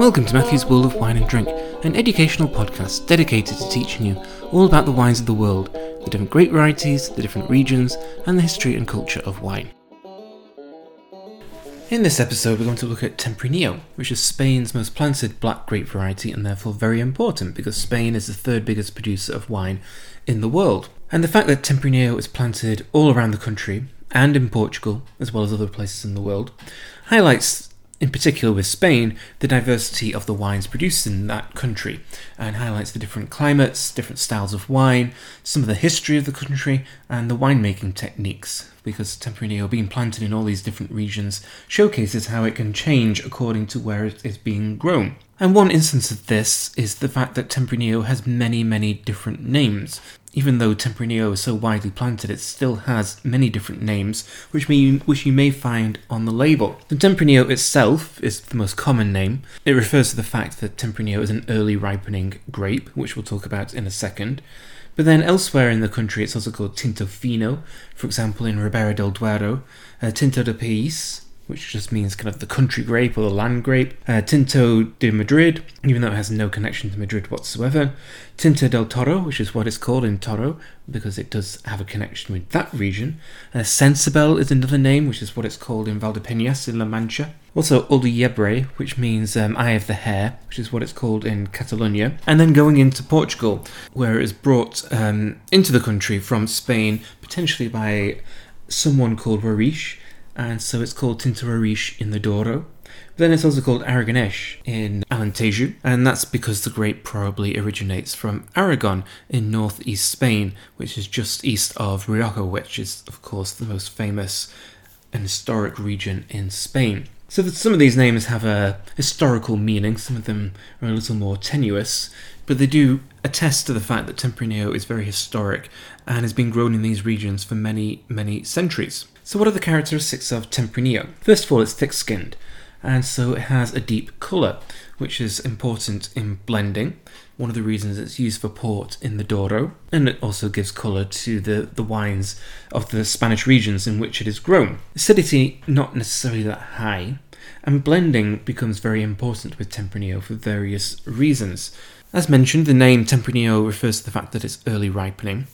Welcome to Matthew's World of Wine and Drink, an educational podcast dedicated to teaching you all about the wines of the world, the different grape varieties, the different regions, and the history and culture of wine. In this episode, we're going to look at Tempranillo, which is Spain's most planted black grape variety and therefore very important because Spain is the third biggest producer of wine in the world. And the fact that Tempranillo is planted all around the country and in Portugal, as well as other places in the world, highlights in particular with Spain, the diversity of the wines produced in that country and highlights the different climates, different styles of wine, some of the history of the country, and the winemaking techniques. Because Tempranillo being planted in all these different regions showcases how it can change according to where it is being grown. And one instance of this is the fact that Tempranillo has many, many different names even though Tempranillo is so widely planted, it still has many different names, which, may, which you may find on the label. The Tempranillo itself is the most common name. It refers to the fact that Tempranillo is an early ripening grape, which we'll talk about in a second. But then elsewhere in the country, it's also called Tinto Fino, for example, in Ribera del Duero, uh, Tinto de País, which just means kind of the country grape or the land grape. Uh, Tinto de Madrid, even though it has no connection to Madrid whatsoever. Tinto del Toro, which is what it's called in Toro, because it does have a connection with that region. Uh, Cencibel is another name, which is what it's called in Valdepeñas in La Mancha. Also, Ul de which means um, Eye of the Hare, which is what it's called in Catalonia. And then going into Portugal, where it is brought um, into the country from Spain, potentially by someone called Roriz, and so it's called Tinto Roriz in the Douro. Then it's also called Aragonés in Alentejo, and that's because the grape probably originates from Aragon in northeast Spain, which is just east of Rioja, which is, of course, the most famous and historic region in Spain. So some of these names have a historical meaning, some of them are a little more tenuous, but they do attest to the fact that Tempranillo is very historic and has been grown in these regions for many, many centuries. So, what are the characteristics of Tempranillo? First of all, it's thick skinned, and so it has a deep colour, which is important in blending. One of the reasons it's used for port in the Douro, and it also gives colour to the, the wines of the Spanish regions in which it is grown. Acidity, not necessarily that high, and blending becomes very important with Tempranillo for various reasons. As mentioned, the name Tempranillo refers to the fact that it's early ripening,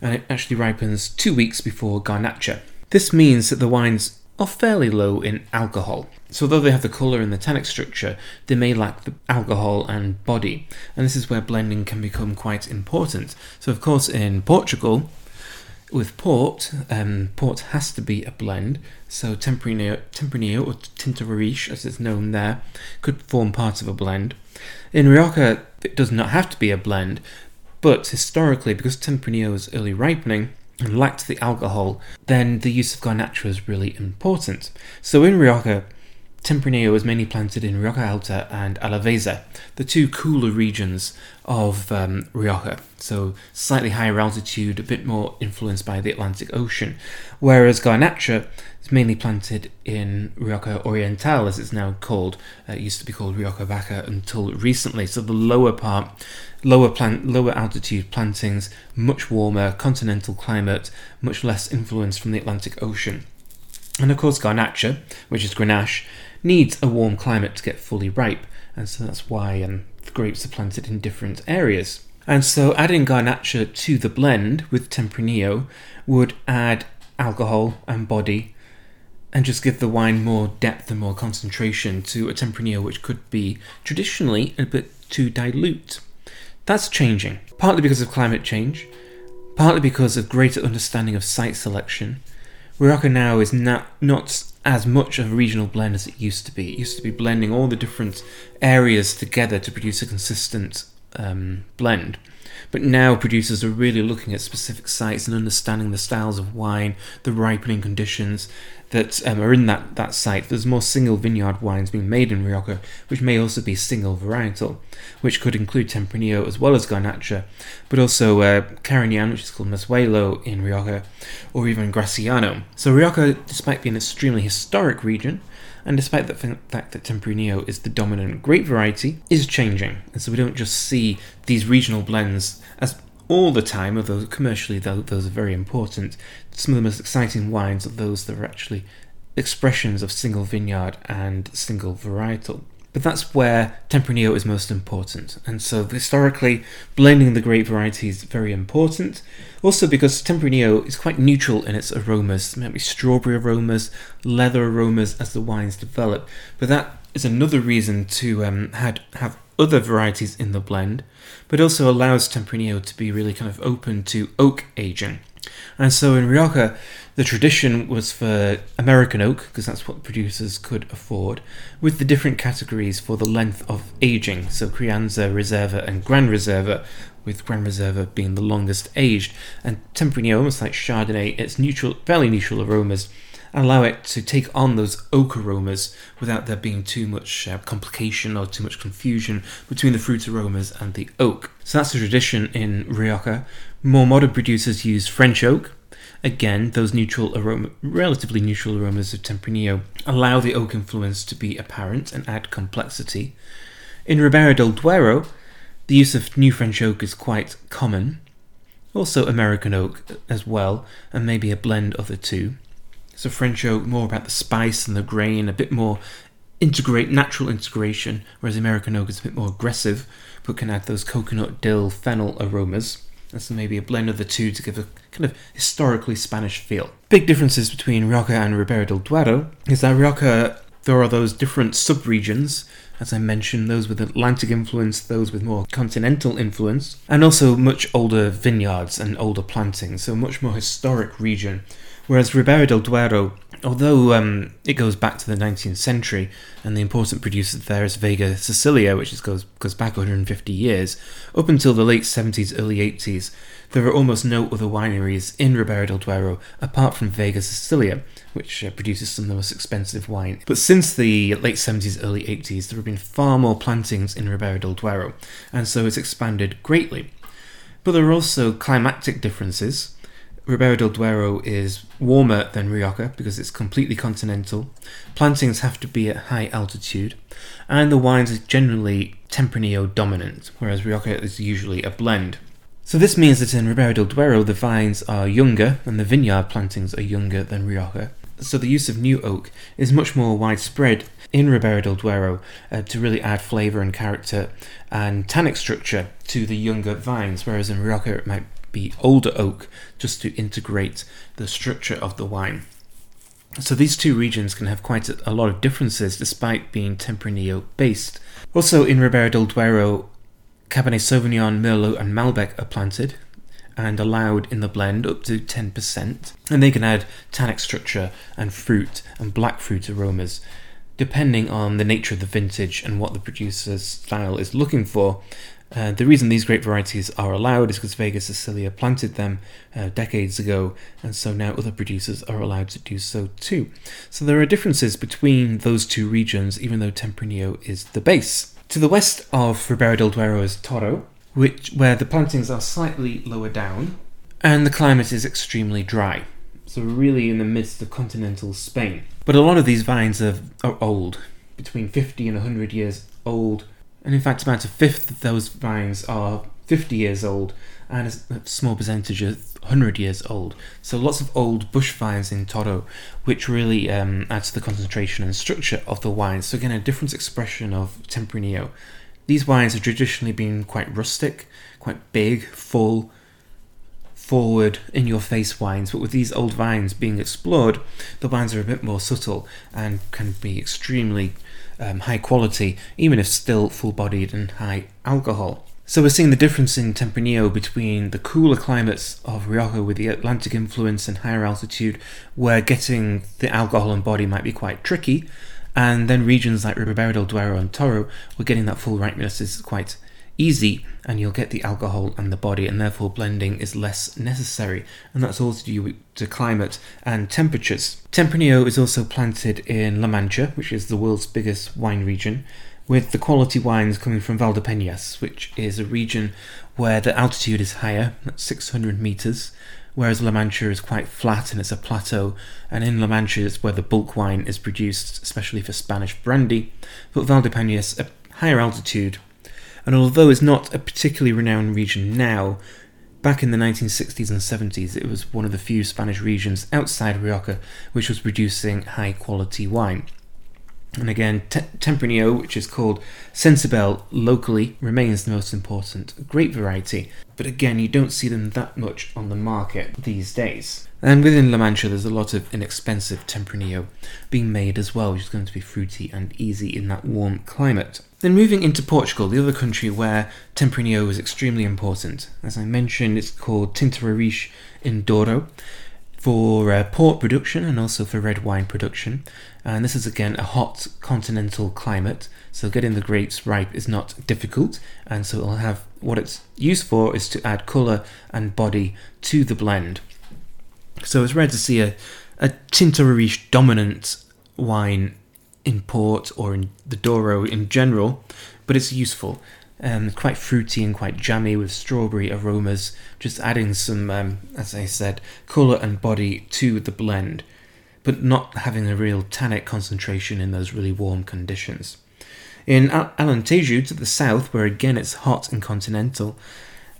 and it actually ripens two weeks before Garnacha. This means that the wines are fairly low in alcohol. So, although they have the colour and the tannic structure, they may lack the alcohol and body, and this is where blending can become quite important. So, of course, in Portugal, with port, um, port has to be a blend. So, Tempranillo, or Tinto Roriz, as it's known there, could form part of a blend. In Rioja, it does not have to be a blend, but historically, because Tempranillo is early ripening, and lacked the alcohol, then the use of Garnacha is really important. So in Rioja, Tempranillo was mainly planted in Rioja Alta and Alavesa, the two cooler regions of um, Rioja, so slightly higher altitude, a bit more influenced by the Atlantic Ocean, whereas Garnacha is mainly planted in Rioja Oriental, as it's now called. Uh, it used to be called Rioja Baja until recently, so the lower part, lower plant, lower altitude plantings, much warmer, continental climate, much less influence from the Atlantic Ocean. And of course, Garnacha, which is Grenache, needs a warm climate to get fully ripe, and so that's why um, the grapes are planted in different areas. And so adding Garnacha to the blend with Tempranillo would add alcohol and body and just give the wine more depth and more concentration to a Tempranillo which could be traditionally a bit too dilute. That's changing, partly because of climate change, partly because of greater understanding of site selection. Rioja now is not, not as much of a regional blend as it used to be. It used to be blending all the different areas together to produce a consistent um, blend. But now producers are really looking at specific sites and understanding the styles of wine, the ripening conditions that um, are in that, that site. There's more single vineyard wines being made in Rioja, which may also be single varietal, which could include Tempranillo as well as Garnacha, but also uh, Carignan, which is called Mazuelo in Rioja, or even Graciano. So Rioja, despite being an extremely historic region, and despite the fact that Tempranillo is the dominant grape variety, is changing. And so we don't just see these regional blends as all the time, although commercially those are very important. Some of the most exciting wines are those that are actually expressions of single vineyard and single varietal. but that's where Tempranillo is most important. And so historically, blending the grape variety is very important. Also because Tempranillo is quite neutral in its aromas. Maybe strawberry aromas, leather aromas as the wines develop. But that is another reason to um, had, have other varieties in the blend, but also allows Tempranillo to be really kind of open to oak aging. And so in Rioja, the tradition was for American oak, because that's what producers could afford, with the different categories for the length of aging. So Crianza, Reserva, and Gran Reserva, with Gran Reserva being the longest aged. And Tempranillo, almost like Chardonnay, its neutral, fairly neutral aromas allow it to take on those oak aromas without there being too much uh, complication or too much confusion between the fruit aromas and the oak. So that's the tradition in Rioja. More modern producers use French oak, Again, those neutral aroma, relatively neutral aromas of Tempranillo allow the oak influence to be apparent and add complexity. In Ribera del Duero, the use of new French oak is quite common. Also, American oak as well, and maybe a blend of the two. So, French oak more about the spice and the grain, a bit more integrate natural integration, whereas American oak is a bit more aggressive, but can add those coconut, dill, fennel aromas. And so maybe a blend of the two to give a kind of historically Spanish feel. Big differences between Rioja and Ribera del Duero is that Rioja, there are those different subregions, as I mentioned, those with Atlantic influence, those with more continental influence, and also much older vineyards and older plantings, so much more historic region. Whereas Ribera del Duero although um, it goes back to the 19th century, and the important producer there is Vega Sicilia, which is, goes goes back 150 years, up until the late 70s, early 80s, there are almost no other wineries in Ribera del Duero apart from Vega Sicilia, which uh, produces some of the most expensive wine. But since the late 70s, early 80s, there have been far more plantings in Ribera del Duero, and so it's expanded greatly. But there are also climatic differences. Ribera del Duero is warmer than Rioja because it's completely continental. Plantings have to be at high altitude, and the wines are generally Tempranillo dominant, whereas Rioja is usually a blend. So this means that in Ribera del Duero the vines are younger and the vineyard plantings are younger than Rioja. So the use of new oak is much more widespread in Ribera del Duero uh, to really add flavour and character and tannic structure to the younger vines, whereas in Rioja it might be older oak just to integrate the structure of the wine. So these two regions can have quite a, lot of differences despite being Tempranillo based. Also in Ribera del Duero, Cabernet Sauvignon, Merlot, and Malbec are planted and allowed in the blend up to 10%, and they can add tannic structure and fruit and black fruit aromas depending on the nature of the vintage and what the producer's style is looking for. Uh, the reason these grape varieties are allowed is because Vega Sicilia planted them uh, decades ago, and so now other producers are allowed to do so too. So there are differences between those two regions, even though Tempranillo is the base. To the west of Ribera del Duero is Toro, which where the plantings are slightly lower down, and the climate is extremely dry. So we're really in the midst of continental Spain. But a lot of these vines are, are old, between 50 and 100 years old and in fact, about a fifth of those vines are 50 years old, and a small percentage are 100 years old. So lots of old bush vines in Toro, which really um, adds to the concentration and structure of the wines. So again, a different expression of Tempranillo. These wines have traditionally been quite rustic, quite big, full, forward, in your face wines, but with these old vines being explored, the wines are a bit more subtle and can be extremely um, high quality, even if still full bodied and high alcohol. So we're seeing the difference in Tempranillo between the cooler climates of Rioja with the Atlantic influence and higher altitude, where getting the alcohol and body might be quite tricky, and then regions like Ribera del Duero and Toro, where getting that full ripeness is quite easy and you'll get the alcohol and the body and therefore blending is less necessary. And that's all to do with to climate and temperatures. Tempranillo is also planted in La Mancha, which is the world's biggest wine region, with the quality wines coming from Valdepeñas, which is a region where the altitude is higher, at 600 meters, whereas La Mancha is quite flat and it's a plateau, and in La Mancha is where the bulk wine is produced, especially for Spanish brandy. But Valdepeñas, a higher altitude, and although it's not a particularly renowned region now, back in the 1960s and 70s it was one of the few Spanish regions outside Rioja which was producing high quality wine. And again, T- Tempranillo, which is called Cencibel locally, remains the most important grape variety. But again, you don't see them that much on the market these days. And within La Mancha, there's a lot of inexpensive Tempranillo being made as well, which is going to be fruity and easy in that warm climate. Then moving into Portugal, the other country where Tempranillo is extremely important. As I mentioned, it's called Tinta in Douro for uh, port production and also for red wine production. And this is again a hot continental climate, so getting the grapes ripe is not difficult. And so it'll have what it's used for is to add colour and body to the blend. So it's rare to see a, a Tinta Roriz dominant wine in port or in the Douro in general, but it's useful um, quite fruity and quite jammy with strawberry aromas, just adding some, um, as I said, colour and body to the blend, but not having a real tannic concentration in those really warm conditions. In Alentejo to the south, where again it's hot and continental,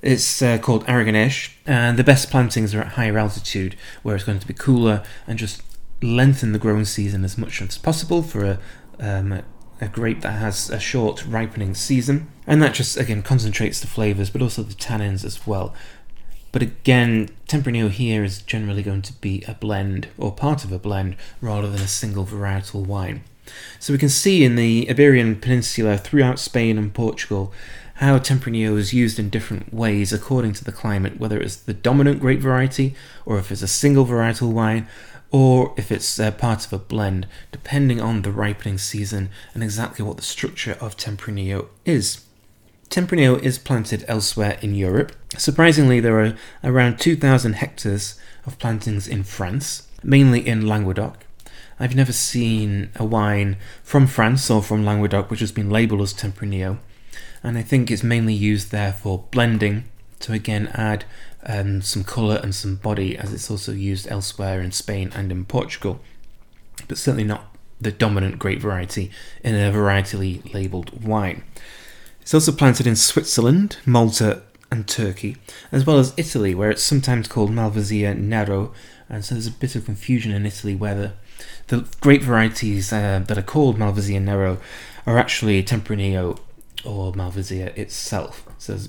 it's uh, called Aragonês, and the best plantings are at higher altitude, where it's going to be cooler and just lengthen the growing season as much as possible for a, um, a grape that has a short ripening season, and that just again concentrates the flavors but also the tannins as well. But again, Tempranillo here is generally going to be a blend or part of a blend rather than a single varietal wine. So we can see in the Iberian Peninsula throughout Spain and Portugal how Tempranillo is used in different ways according to the climate, whether it's the dominant grape variety or if it's a single varietal wine or if it's uh, part of a blend, depending on the ripening season and exactly what the structure of Tempranillo is. Tempranillo is planted elsewhere in Europe. Surprisingly, there are around 2,000 hectares of plantings in France, mainly in Languedoc. I've never seen a wine from France or from Languedoc which has been labelled as Tempranillo, and I think it's mainly used there for blending to again add um, some colour and some body, as it's also used elsewhere in Spain and in Portugal, but certainly not the dominant grape variety in a varietally labelled wine. It's also planted in Switzerland, Malta, and Turkey, as well as Italy, where it's sometimes called Malvasia Nero, and so there's a bit of confusion in Italy whether the grape varieties uh, that are called Malvasia Nero are actually Tempranillo or Malvasia itself. So there's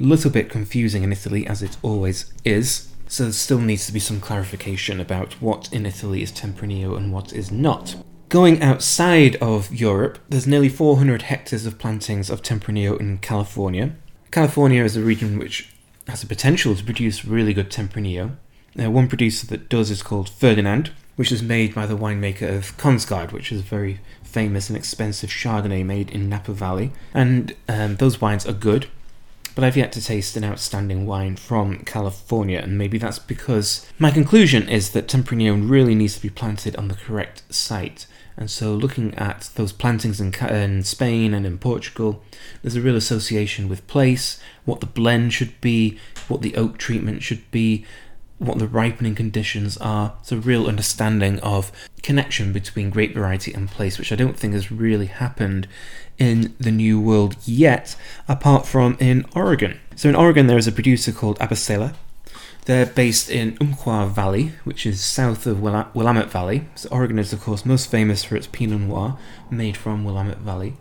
little bit confusing in Italy, as it always is. So there still needs to be some clarification about what in Italy is Tempranillo and what is not. Going outside of Europe, there's nearly 400 hectares of plantings of Tempranillo in California. California is a region which has the potential to produce really good Tempranillo. Uh, one producer that does is called Ferdinand, which is made by the winemaker of Kongsgaard, which is a very famous and expensive Chardonnay made in Napa Valley. And um, those wines are good but I've yet to taste an outstanding wine from California, and maybe that's because my conclusion is that Tempranillo really needs to be planted on the correct site. And so, looking at those plantings in, in, Spain and in Portugal, there's a real association with place, what the blend should be, what the oak treatment should be, what the ripening conditions are. It's a real understanding of connection between grape variety and place, which I don't think has really happened in the New World yet, apart from in Oregon. So in Oregon, there is a producer called Abacela. They're based in Umpqua Valley, which is south of Willamette Valley. So Oregon is, of course, most famous for its Pinot Noir, made from Willamette Valley.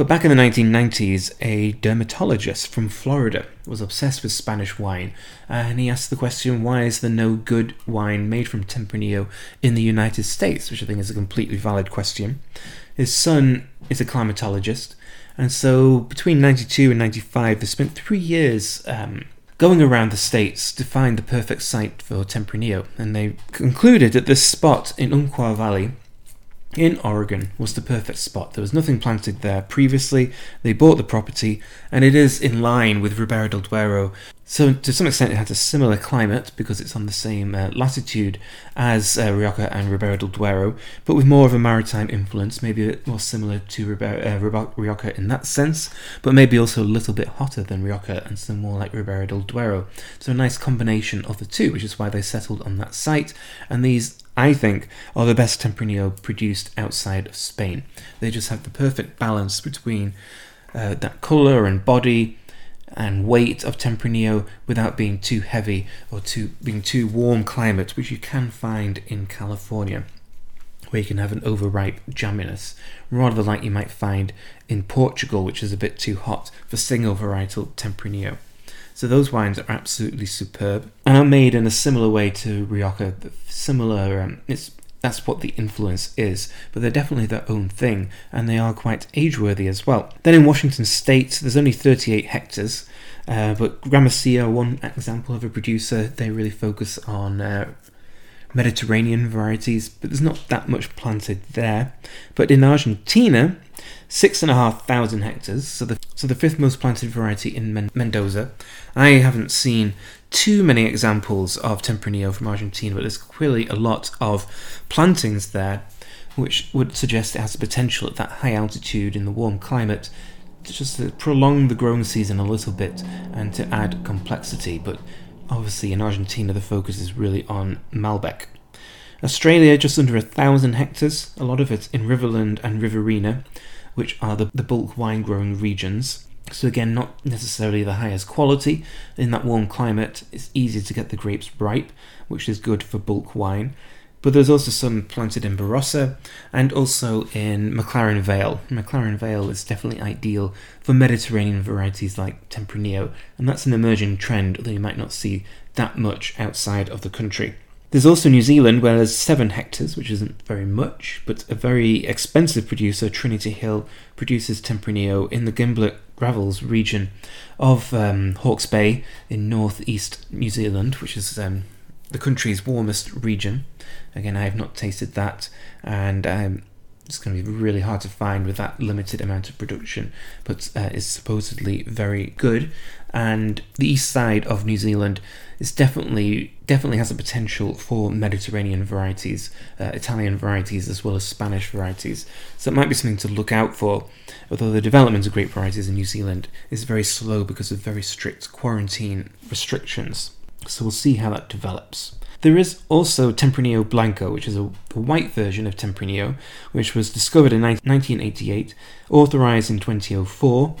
But back in the 1990s, a dermatologist from Florida was obsessed with Spanish wine, and he asked the question, why is there no good wine made from Tempranillo in the United States? Which I think is a completely valid question. His son is a climatologist, and so between 92 and 95, they spent three years um, going around the states to find the perfect site for Tempranillo, and they concluded that this spot in Umpqua Valley in Oregon was the perfect spot. There was nothing planted there previously. They bought the property, and it is in line with Ribera del Duero. So, to some extent, it has a similar climate because it's on the same uh, latitude as uh, Rioja and Ribera del Duero, but with more of a maritime influence, maybe a bit more similar to Ribera, uh, Rioja in that sense, but maybe also a little bit hotter than Rioja and some more like Ribera del Duero. So, a nice combination of the two, which is why they settled on that site. And these I think, are the best Tempranillo produced outside of Spain. They just have the perfect balance between uh, that colour and body and weight of Tempranillo without being too heavy or too being too warm climate, which you can find in California. where you can have an overripe jamminess, rather like you might find in Portugal, which is a bit too hot for single varietal Tempranillo. So those wines are absolutely superb and are made in a similar way to Rioja. Similar, um, it's that's what the influence is, but they're definitely their own thing, and they are quite age-worthy as well. Then in Washington State, there's only 38 hectares, uh, but Gramercy, one example of a producer, they really focus on uh, Mediterranean varieties, but there's not that much planted there. But in Argentina, six and a half thousand hectares, so the so the fifth most planted variety in Men- Mendoza. I haven't seen too many examples of Tempranillo from Argentina, but there's clearly a lot of plantings there, which would suggest it has the potential at that high altitude in the warm climate just to prolong the growing season a little bit and to add complexity. But obviously, in Argentina, the focus is really on Malbec. Australia, just under a thousand hectares, a lot of it in Riverland and Riverina, which are the, the bulk wine growing regions. So, again, not necessarily the highest quality. In that warm climate, it's easy to get the grapes ripe, which is good for bulk wine. But there's also some planted in Barossa and also in McLaren Vale. McLaren Vale is definitely ideal for Mediterranean varieties like Tempranillo, and that's an emerging trend, although you might not see that much outside of the country. There's also New Zealand, where there's seven hectares, which isn't very much, but a very expensive producer, Trinity Hill, produces Tempranillo in the Gimblett Gravels region of um, Hawke's Bay in northeast New Zealand, which is um, the country's warmest region. Again, I have not tasted that, and um, it's going to be really hard to find with that limited amount of production, but uh, is supposedly very good. And the east side of New Zealand is definitely definitely has a potential for Mediterranean varieties, uh, Italian varieties, as well as Spanish varieties. So it might be something to look out for. Although the development of grape varieties in New Zealand is very slow because of very strict quarantine restrictions. So we'll see how that develops. There is also Tempranillo Blanco, which is a, white version of Tempranillo, which was discovered in 1988, authorized in 2004.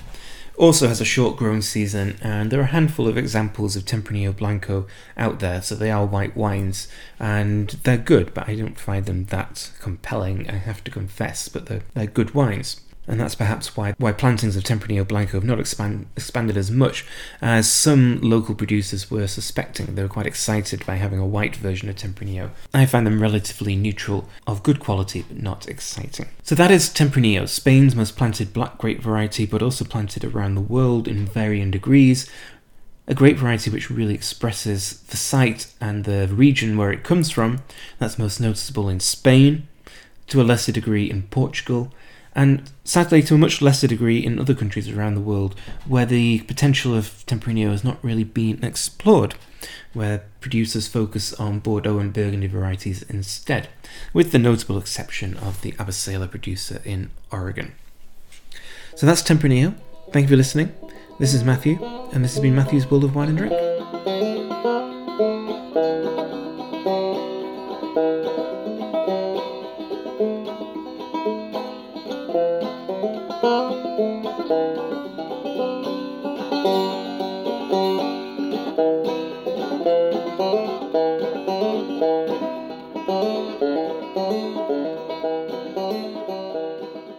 Also has a short growing season, and there are a handful of examples of Tempranillo Blanco out there, so they are white wines, and they're good, but I don't find them that compelling, I have to confess, but they're, they're good wines and that's perhaps why, why plantings of Tempranillo Blanco have not expand, expanded as much as some local producers were suspecting. They were quite excited by having a white version of Tempranillo. I find them relatively neutral, of good quality, but not exciting. So that is Tempranillo, Spain's most planted black grape variety, but also planted around the world in varying degrees. A grape variety which really expresses the site and the region where it comes from. That's most noticeable in Spain, to a lesser degree in Portugal, and sadly to a much lesser degree in other countries around the world where the potential of Tempranillo has not really been explored, where producers focus on Bordeaux and Burgundy varieties instead, with the notable exception of the Abacela producer in Oregon. So that's Tempranillo. Thank you for listening. This is Matthew, and this has been Matthew's World of Wine and Drink.